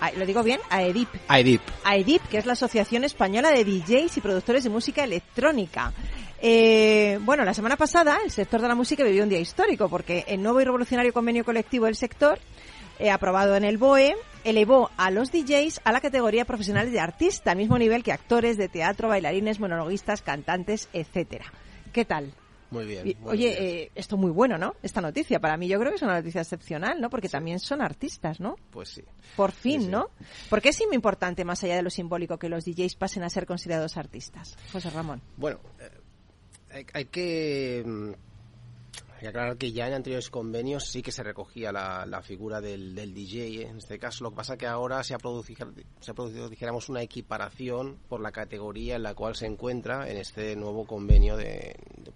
Ah, ¿Lo digo bien? AEDIP. IDIP. AEDIP, que es la Asociación Española de DJs y Productores de Música Electrónica. Eh, bueno, la semana pasada el sector de la música vivió un día histórico porque el nuevo y revolucionario convenio colectivo del sector, eh, aprobado en el BOE, elevó a los DJs a la categoría profesionales de artista, al mismo nivel que actores de teatro, bailarines, monologuistas, cantantes, etcétera. ¿Qué tal? Muy bien. Muy Oye, bien. eh, esto muy bueno, ¿no? Esta noticia. Para mí yo creo que es una noticia excepcional, ¿no? Porque también son artistas, ¿no? Pues sí. Por fin, Sí, sí. ¿no? ¿Por qué es muy importante, más allá de lo simbólico, que los DJs pasen a ser considerados artistas? José Ramón. Bueno, eh, hay, hay que, mm, hay que aclarar que ya en anteriores convenios sí que se recogía la, la figura del, del DJ. En este caso, lo que pasa que ahora se ha, producido, se ha producido, dijéramos, una equiparación por la categoría en la cual se encuentra en este nuevo convenio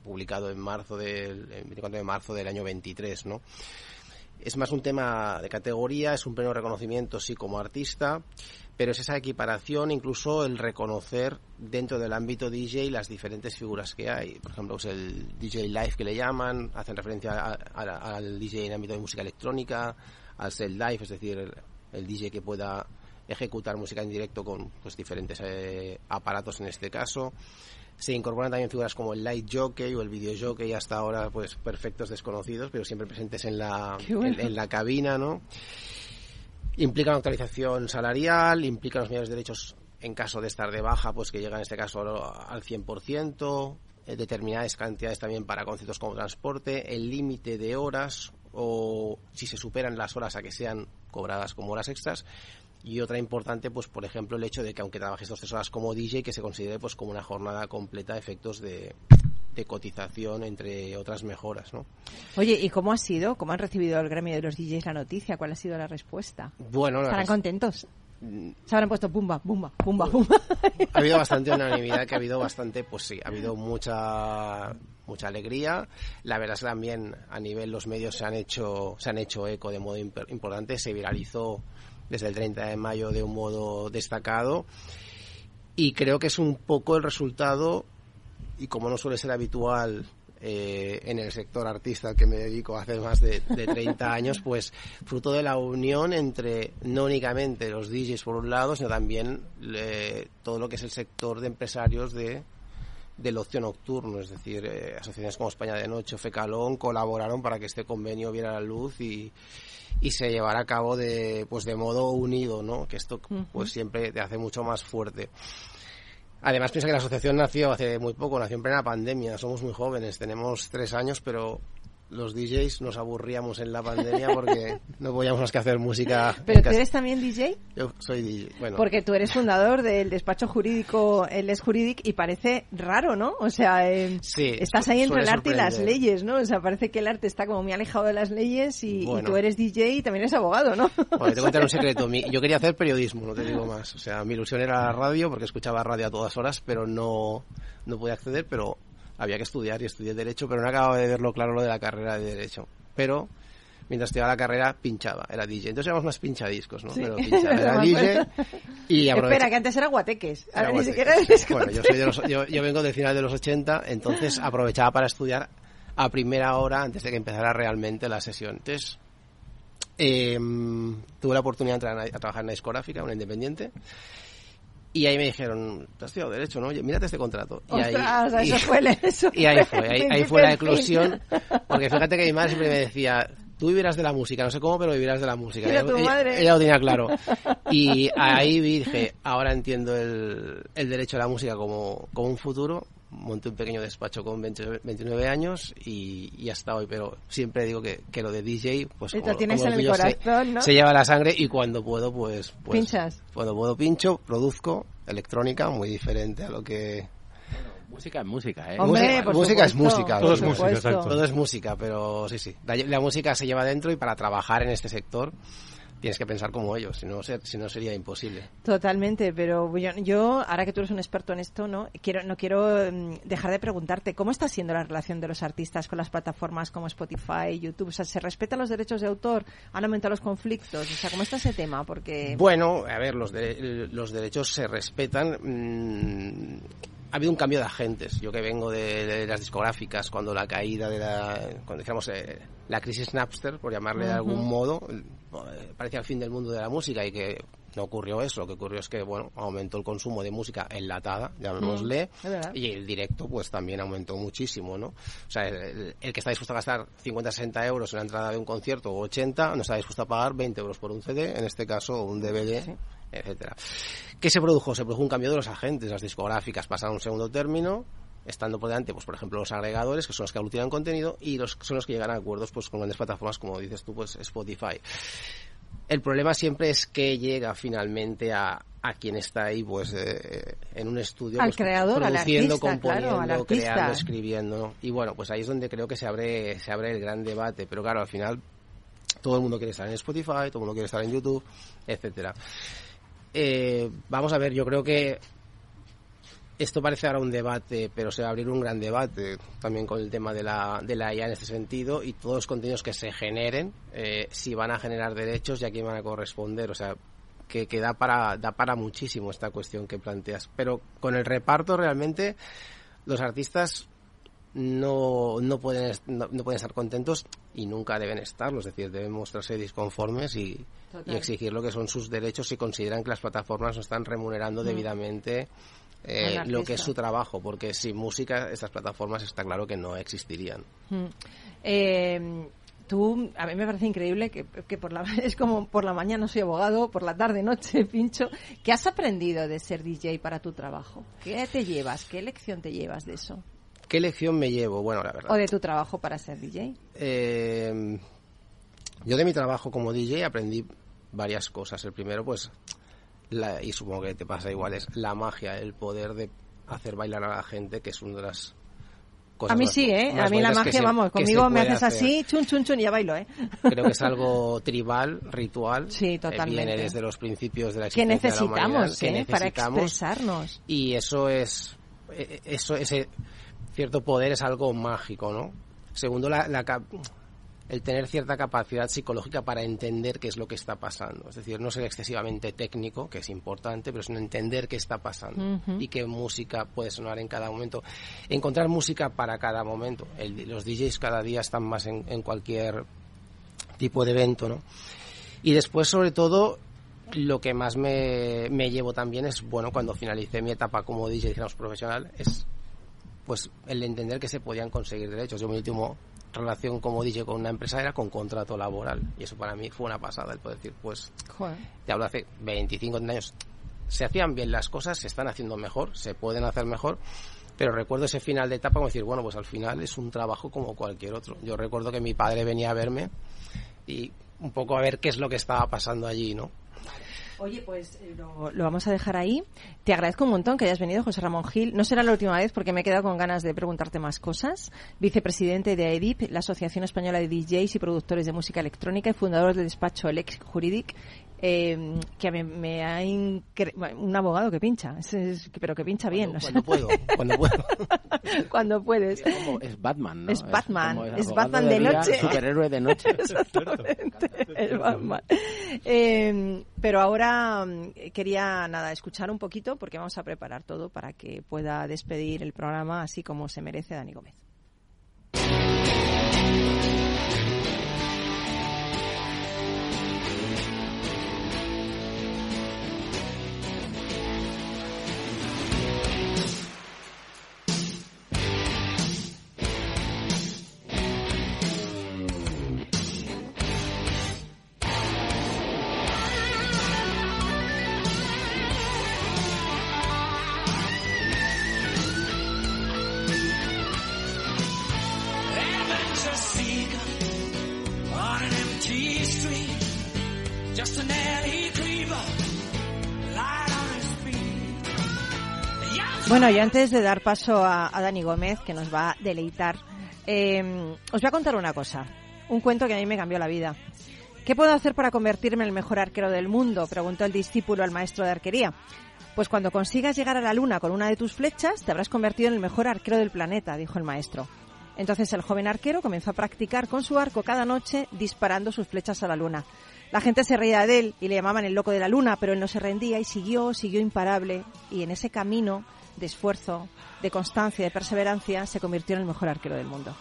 publicado en marzo del el 24 de marzo del año 23, ¿no? Es más un tema de categoría, es un pleno reconocimiento, sí, como artista, pero es esa equiparación, incluso el reconocer dentro del ámbito DJ las diferentes figuras que hay. Por ejemplo, es el DJ Live que le llaman, hacen referencia a- a- al DJ en ámbito de música electrónica, al set live, es decir, el, el DJ que pueda ejecutar música en directo con pues diferentes eh, aparatos en este caso. Se incorporan también figuras como el light jockey o el video jockey, hasta ahora pues perfectos desconocidos, pero siempre presentes en la, Qué bueno. en, en la cabina, ¿no? Implica una actualización salarial, implica los mayores derechos en caso de estar de baja, pues que llega en este caso al 100%, eh, determinadas cantidades también para conceptos como transporte, el límite de horas o si se superan las horas a que sean cobradas como horas extras y otra importante pues por ejemplo el hecho de que aunque trabajes dos tres horas como DJ que se considere pues como una jornada completa a efectos de, de cotización entre otras mejoras ¿no? Oye, ¿y cómo ha sido? ¿Cómo han recibido el gremio de los DJs la noticia? ¿Cuál ha sido la respuesta? bueno ¿Estarán res- contentos? Se habrán puesto bumba, bumba, bumba, bumba. ha habido bastante unanimidad, que ha habido bastante, pues sí, ha habido mucha mucha alegría. La verdad es que también a nivel los medios se han hecho se han hecho eco de modo importante, se viralizó desde el 30 de mayo de un modo destacado. Y creo que es un poco el resultado y como no suele ser habitual eh, en el sector artista al que me dedico hace más de, de 30 años, pues fruto de la unión entre no únicamente los DJs por un lado, sino también eh, todo lo que es el sector de empresarios de del ocio nocturno, es decir, eh, asociaciones como España de Noche o Fecalón colaboraron para que este convenio viera la luz y, y se llevara a cabo de pues de modo unido, ¿no? Que esto pues siempre te hace mucho más fuerte. Además, piensa que la asociación nació hace muy poco, nació en plena pandemia, somos muy jóvenes, tenemos tres años, pero los DJs nos aburríamos en la pandemia porque no podíamos más que hacer música. ¿Pero tú eres también DJ? Yo soy DJ, bueno. Porque tú eres fundador del despacho jurídico, el Es Juridic, y parece raro, ¿no? O sea, eh, Sí, estás ahí entre el arte y las leyes, ¿no? O sea, parece que el arte está como muy alejado de las leyes y, y Bueno. tú eres DJ y también eres abogado, ¿no? Bueno, te contaré un secreto. Mi- yo quería hacer periodismo, no te digo más. O sea, mi ilusión era la radio, porque escuchaba radio a todas horas, pero no, no podía acceder, pero había que estudiar y estudié Derecho, pero no acababa de verlo claro lo de la carrera de Derecho. Pero mientras estudiaba la carrera, pinchaba, era DJ. Entonces éramos más pinchadiscos, ¿no? Sí. Pero pinchaba, era DJ y aprovecha- Espera, que antes era guateques. Ahora ni siquiera Bueno, yo, soy de los- yo, yo vengo del final de los 80, entonces aprovechaba para estudiar a primera hora antes de que empezara realmente la sesión. Entonces, eh, tuve la oportunidad de entrar a, a trabajar en una discográfica, una independiente, y ahí me dijeron, te has estudiado Derecho, ¿no? Oye, mírate este contrato. Y ahí, Ostras, y- eso fue eso y ahí fue ahí, fue la eclosión, porque fíjate que mi madre siempre me decía, tú vivirás de la música, no sé cómo, pero vivirás de la música. Ella- ella- lo tenía claro. Y ahí dije, ahora entiendo el, el derecho a la música como, como un futuro, monté un pequeño despacho con 20 29 años y, y hasta hoy, pero siempre digo que, que lo de DJ, pues Y como, tienes como en el orgullo se- corazón, ¿no? se lleva la sangre y cuando puedo, pues, pues Pinchas. cuando puedo pincho, produzco electrónica, muy diferente a lo que Música es música, ¿eh? Hombre, música, por música es música. Todo es música, exacto. Todo es música, pero sí, sí. La, la música se lleva dentro y para trabajar en este sector tienes que pensar como ellos, si no, si no sería imposible. Totalmente, pero yo, yo, ahora que tú eres un experto en esto, no quiero no quiero mm, dejar de preguntarte cómo está siendo la relación de los artistas con las plataformas como Spotify, YouTube, o sea, se respetan los derechos de autor, han aumentado los conflictos, o sea, cómo está ese tema, porque Bueno, a ver, los, de- los derechos se respetan. mm, ha habido un cambio de agentes. Yo que vengo de, de las discográficas, cuando la caída de la, cuando dijéramos eh, la crisis Napster, por llamarle de algún modo, parecía el fin del mundo de la música y que no ocurrió eso. Lo que ocurrió es que, bueno, aumentó el consumo de música enlatada, llamémosle, verdad. y el directo, pues también aumentó muchísimo, ¿no? O sea, el, el que está dispuesto a gastar 50, 60 euros en la entrada de un concierto o 80, no está dispuesto a pagar 20 euros por un CD, en este caso un DVD, etcétera. ¿Qué se produjo? Se produjo un cambio de los agentes, las discográficas pasaron a un segundo término, estando por delante, pues por ejemplo, los agregadores, que son los que aglutinan contenido, y los son los que llegan a acuerdos pues con grandes plataformas, como dices tú, pues Spotify. El problema siempre es que llega finalmente a, a quien está ahí, pues eh, en un estudio, Al pues, creador, al produciendo, claro, componiendo, al creando, escribiendo. Y bueno, pues ahí es donde creo que se abre, se abre el gran debate, pero claro, al final todo el mundo quiere estar en Spotify, todo el mundo quiere estar en YouTube, etcétera. Eh, vamos a ver, yo creo que esto parece ahora un debate, pero se va a abrir un gran debate también con el tema de la, de la IA en este sentido y todos los contenidos que se generen, eh, si van a generar derechos y a quién van a corresponder. O sea, que, que da, para, da para muchísimo esta cuestión que planteas. Pero con el reparto realmente los artistas no, no, pueden, no, no pueden estar contentos y nunca deben estarlo. Es decir, deben mostrarse disconformes y, exigir lo que son sus derechos si consideran que las plataformas no están remunerando debidamente eh, lo que es su trabajo, porque sin música estas plataformas está claro que no existirían. Mm. Eh, tú, a mí me parece increíble que, que por la, es como por la mañana soy abogado, por la tarde noche pincho. ¿Qué has aprendido de ser DJ para tu trabajo? ¿Qué te llevas? ¿Qué lección te llevas de eso? ¿Qué lección me llevo? Bueno, la verdad. ¿O de tu trabajo para ser DJ? Eh, yo de mi trabajo como DJ aprendí varias cosas. El primero, pues, la- y supongo que te pasa igual, es la magia, el poder de hacer bailar a la gente, que es una de las cosas A mí sí, ¿eh? A mí la que magia, se- vamos, que conmigo me haces hacer. así, chun, chun, chun, y ya bailo, ¿eh? Creo que es algo tribal, ritual. Sí, eh, totalmente. viene desde los principios de la Que existencia de la humanidad, necesitamos, que ¿eh? Para necesitamos. expresarnos. y eso es eh, eso ese cierto poder es algo mágico no segundo la, la el tener cierta capacidad psicológica para entender qué es lo que está pasando. Es decir no ser excesivamente técnico que es importante pero sino entender qué está pasando y qué música puede sonar en cada momento. Encontrar música para cada momento. El- los DJs cada día están más en, en cualquier tipo de evento no y después, sobre todo, lo que más me, me llevo también es, bueno, cuando finalicé mi etapa como DJ, digamos, profesional, es pues el entender que se podían conseguir derechos. Yo mi última relación como DJ con una empresa era con contrato laboral. Y eso para mí fue una pasada, el poder decir, pues, Joder. te hablo hace 25 años, se hacían bien las cosas, se están haciendo mejor, se pueden hacer mejor, pero recuerdo ese final de etapa como decir, bueno, pues al final es un trabajo como cualquier otro. Yo recuerdo que mi padre venía a verme y un poco a ver qué es lo que estaba pasando allí, ¿no? Oye, pues eh, lo, lo vamos a dejar ahí. Te agradezco un montón que hayas venido, José Ramón Gil. No será la última vez porque me he quedado con ganas de preguntarte más cosas. Vicepresidente de AEDIP, la Asociación Española de DJs y Productores de Música Electrónica y fundador del despacho Lex Juridic, eh, que me, me ha incre- un abogado que pincha, es- es- pero que pincha bien. o sea, Cuando puedo, cuando puedo. cuando puedes. Es como- es Batman, ¿no? Es Batman, es Batman de día, noche. Superhéroe de noche. Exactamente, es Batman. Eh, pero ahora mm, quería nada escuchar un poquito porque vamos a preparar todo para que pueda despedir el programa así como se merece Dani Gómez. Bueno, y antes de dar paso a, a Dani Gómez, que nos va a deleitar, eh, os voy a contar una cosa. Un cuento que a mí me cambió la vida. ¿Qué puedo hacer para convertirme en el mejor arquero del mundo? Preguntó el discípulo al maestro de arquería. Pues cuando consigas llegar a la luna con una de tus flechas, te habrás convertido en el mejor arquero del planeta, dijo el maestro. Entonces el joven arquero comenzó a practicar con su arco cada noche disparando sus flechas a la luna. La gente se reía de él y le llamaban el loco de la luna, pero él no se rendía y siguió, siguió imparable y en ese camino de esfuerzo, de constancia, de perseverancia, se convirtió en el mejor arquero del mundo.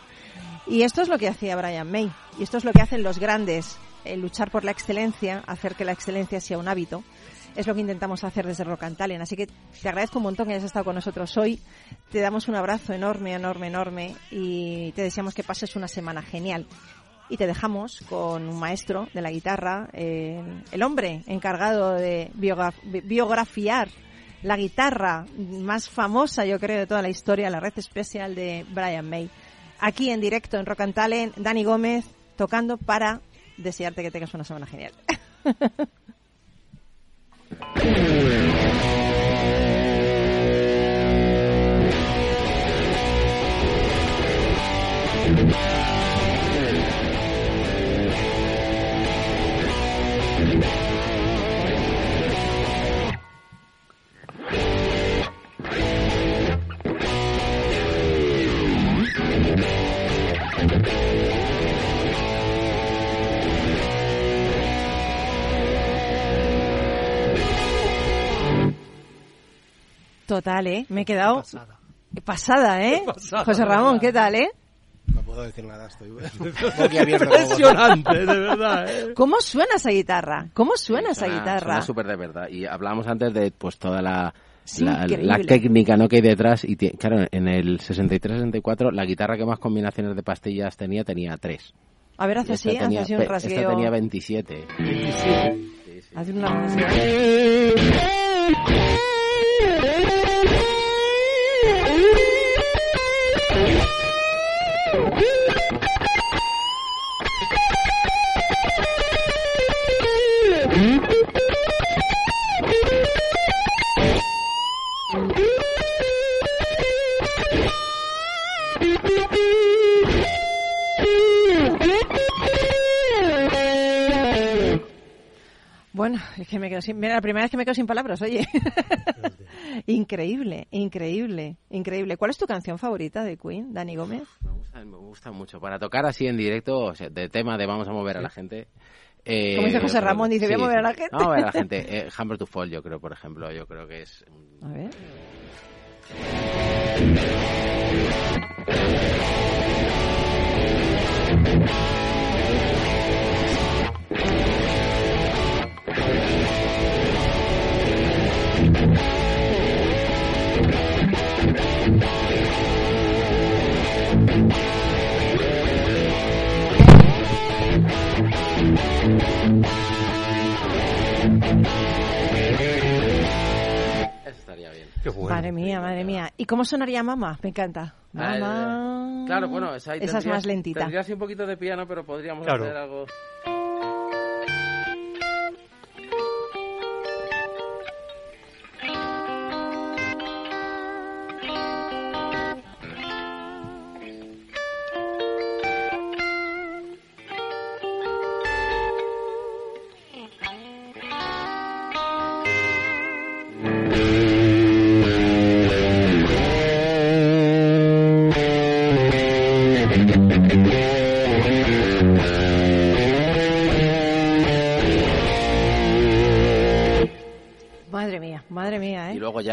Y esto es lo que hacía Brian May y esto es lo que hacen los grandes, el luchar por la excelencia, hacer que la excelencia sea un hábito. Es lo que intentamos hacer desde Rock and Talent. Así que te agradezco un montón que hayas estado con nosotros hoy. Te damos un abrazo enorme, enorme, enorme y te deseamos que pases una semana genial. Y te dejamos con un maestro de la guitarra, eh, el hombre encargado de biogra- bi- biografiar la guitarra más famosa, yo creo, de toda la historia, la red especial de Brian May. Aquí en directo en Rock and Talent, Dani Gómez tocando para desearte que tengas una semana genial. Total, ¿eh? Me he quedado Pasada. pasada, ¿eh? Pasada, José Ramón, ¿qué tal, eh? No puedo decir nada, estoy. Impresionante, de verdad. ¿eh? ¿Cómo suena esa guitarra? ¿Cómo suena esa guitarra? suena súper de verdad. Y hablábamos antes de pues toda la, la, la técnica ¿no? que hay detrás. Y claro, en el 63-64 la guitarra que más combinaciones de pastillas tenía tenía tres. A ver, hace así, hace así un pe- esta rasgueo. tenía 27. Hace un rasgueo. Bueno, es que me quedo sin... Mira, la primera vez que me quedo sin palabras, oye. Increíble, increíble, increíble. ¿Cuál es tu canción favorita de Queen, Dani Gómez? Me gusta, me gusta mucho. Para tocar así en directo, o sea, de tema de vamos a mover a la gente. eh, Como dice José Ramón, dice, voy a mover a la gente. Vamos a mover a la gente. Eh, Hammer to Fall, yo creo, por ejemplo. Yo creo que es. A ver. Madre mía, madre mía. ¿Y cómo sonaría Mamá? Me encanta. Ah, Mamá. eh, Claro, bueno, esa, ahí Esa es más lentita. Tendría así un poquito de piano, pero podríamos Claro. hacer algo.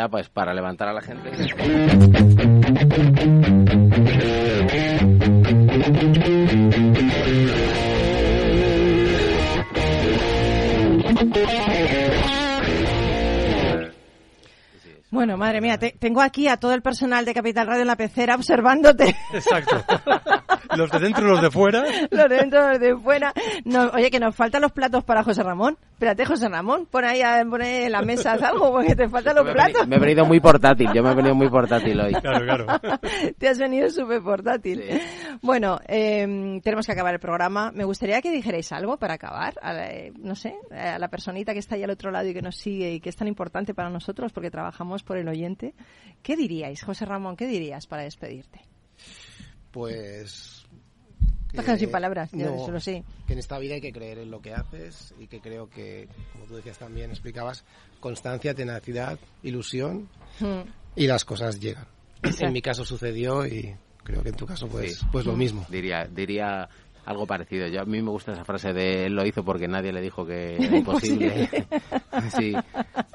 Ya, pues para levantar a la gente. Bueno, madre mía, te- tengo aquí a todo el personal de Capital Radio en la pecera observándote. Exacto. los de dentro y los de fuera. los de dentro, los de fuera. No, oye, que nos faltan los platos para José Ramón. Espérate, José Ramón, pon ahí a- pon ahí en la mesa algo porque te faltan los Me platos. me he venido muy portátil, yo me he venido muy portátil hoy. Claro, claro. Te has venido súper portátil. Bueno, eh, tenemos que acabar el programa. Me gustaría que dijerais algo para acabar. A la, eh, no sé, a la personita que está ahí al otro lado y que nos sigue y que es tan importante para nosotros porque trabajamos por el oyente. ¿Qué diríais, José Ramón? ¿Qué dirías para despedirte? Pues... Estás quedando sin palabras, yo no, solo sí. que en esta vida hay que creer en lo que haces y que creo que, como tú decías también, explicabas, constancia, tenacidad, ilusión Hmm. y las cosas llegan. Exacto. En mi caso sucedió y creo que en tu caso pues, Sí. pues lo mismo. Diría, diría algo parecido. Yo, a mí me gusta esa frase de él lo hizo porque nadie le dijo que era imposible. sí,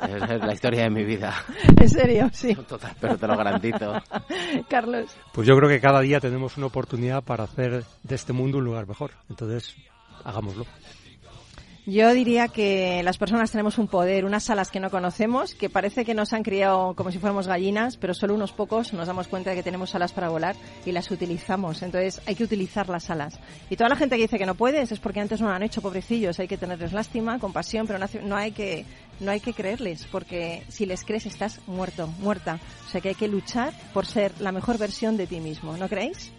esa es la historia de mi vida. En serio, sí. Total, pero te lo garantizo. Carlos. Pues yo creo que cada día tenemos una oportunidad para hacer de este mundo un lugar mejor. Entonces, hagámoslo. Yo diría que las personas tenemos un poder, unas alas que no conocemos, que parece que nos han criado como si fuéramos gallinas, pero solo unos pocos nos damos cuenta de que tenemos alas para volar y las utilizamos. Entonces hay que utilizar las alas. Y toda la gente que dice que no puedes es porque antes no lo han hecho, pobrecillos. Hay que tenerles lástima, compasión, pero no, hay que no hay que creerles, porque si les crees estás muerto, muerta. O sea que hay que luchar por ser la mejor versión de ti mismo, ¿no creéis?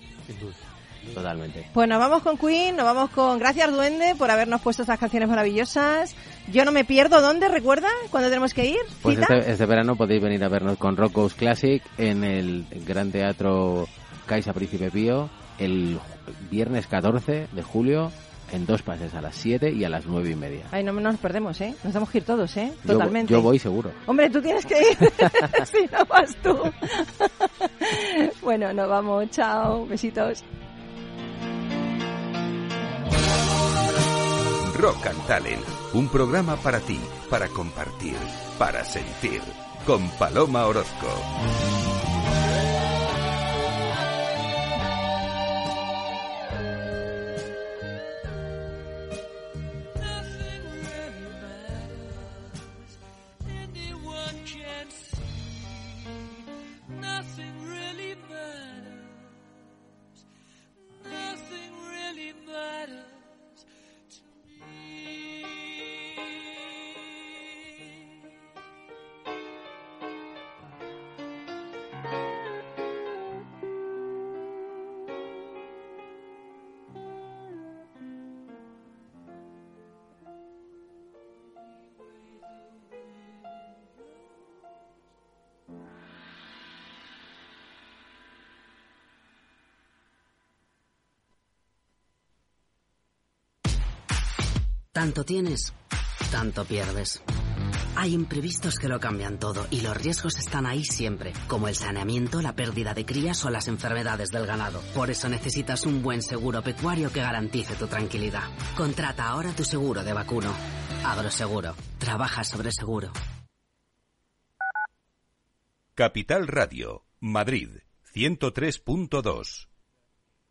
Totalmente. Pues nos vamos con Queen, nos vamos con Gracias Duende por habernos puesto estas canciones maravillosas. Yo no me pierdo, ¿dónde? ¿Recuerda? ¿Cuándo tenemos que ir? Pues este, este verano podéis venir a vernos con Rocco's Classic en el Gran Teatro Caixa Príncipe Pío el viernes 14 de julio en dos pases a las 7 y a las 9 y media. Ay, no nos perdemos, ¿eh? Nos tenemos que ir todos, ¿eh? Yo- Totalmente. Yo, voy seguro. Hombre, tú tienes que ir. si no vas tú. bueno, nos vamos. Chao. Besitos. Rock un programa para ti, para compartir, para sentir, con Paloma Orozco. Tanto tienes, tanto pierdes. Hay imprevistos que lo cambian todo y los riesgos están ahí siempre, como el saneamiento, la pérdida de crías o las enfermedades del ganado. Por eso necesitas un buen seguro pecuario que garantice tu tranquilidad. Contrata ahora tu seguro de vacuno. Agroseguro. Trabaja sobre seguro. Capital Radio, Madrid, 103.2.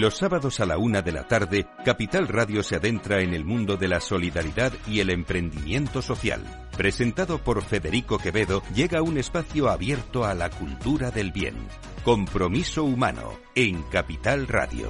Los sábados a la una de la tarde, Capital Radio se adentra en el mundo de la solidaridad y el emprendimiento social. Presentado por Federico Quevedo, llega un espacio abierto a la cultura del bien. Compromiso humano en Capital Radio.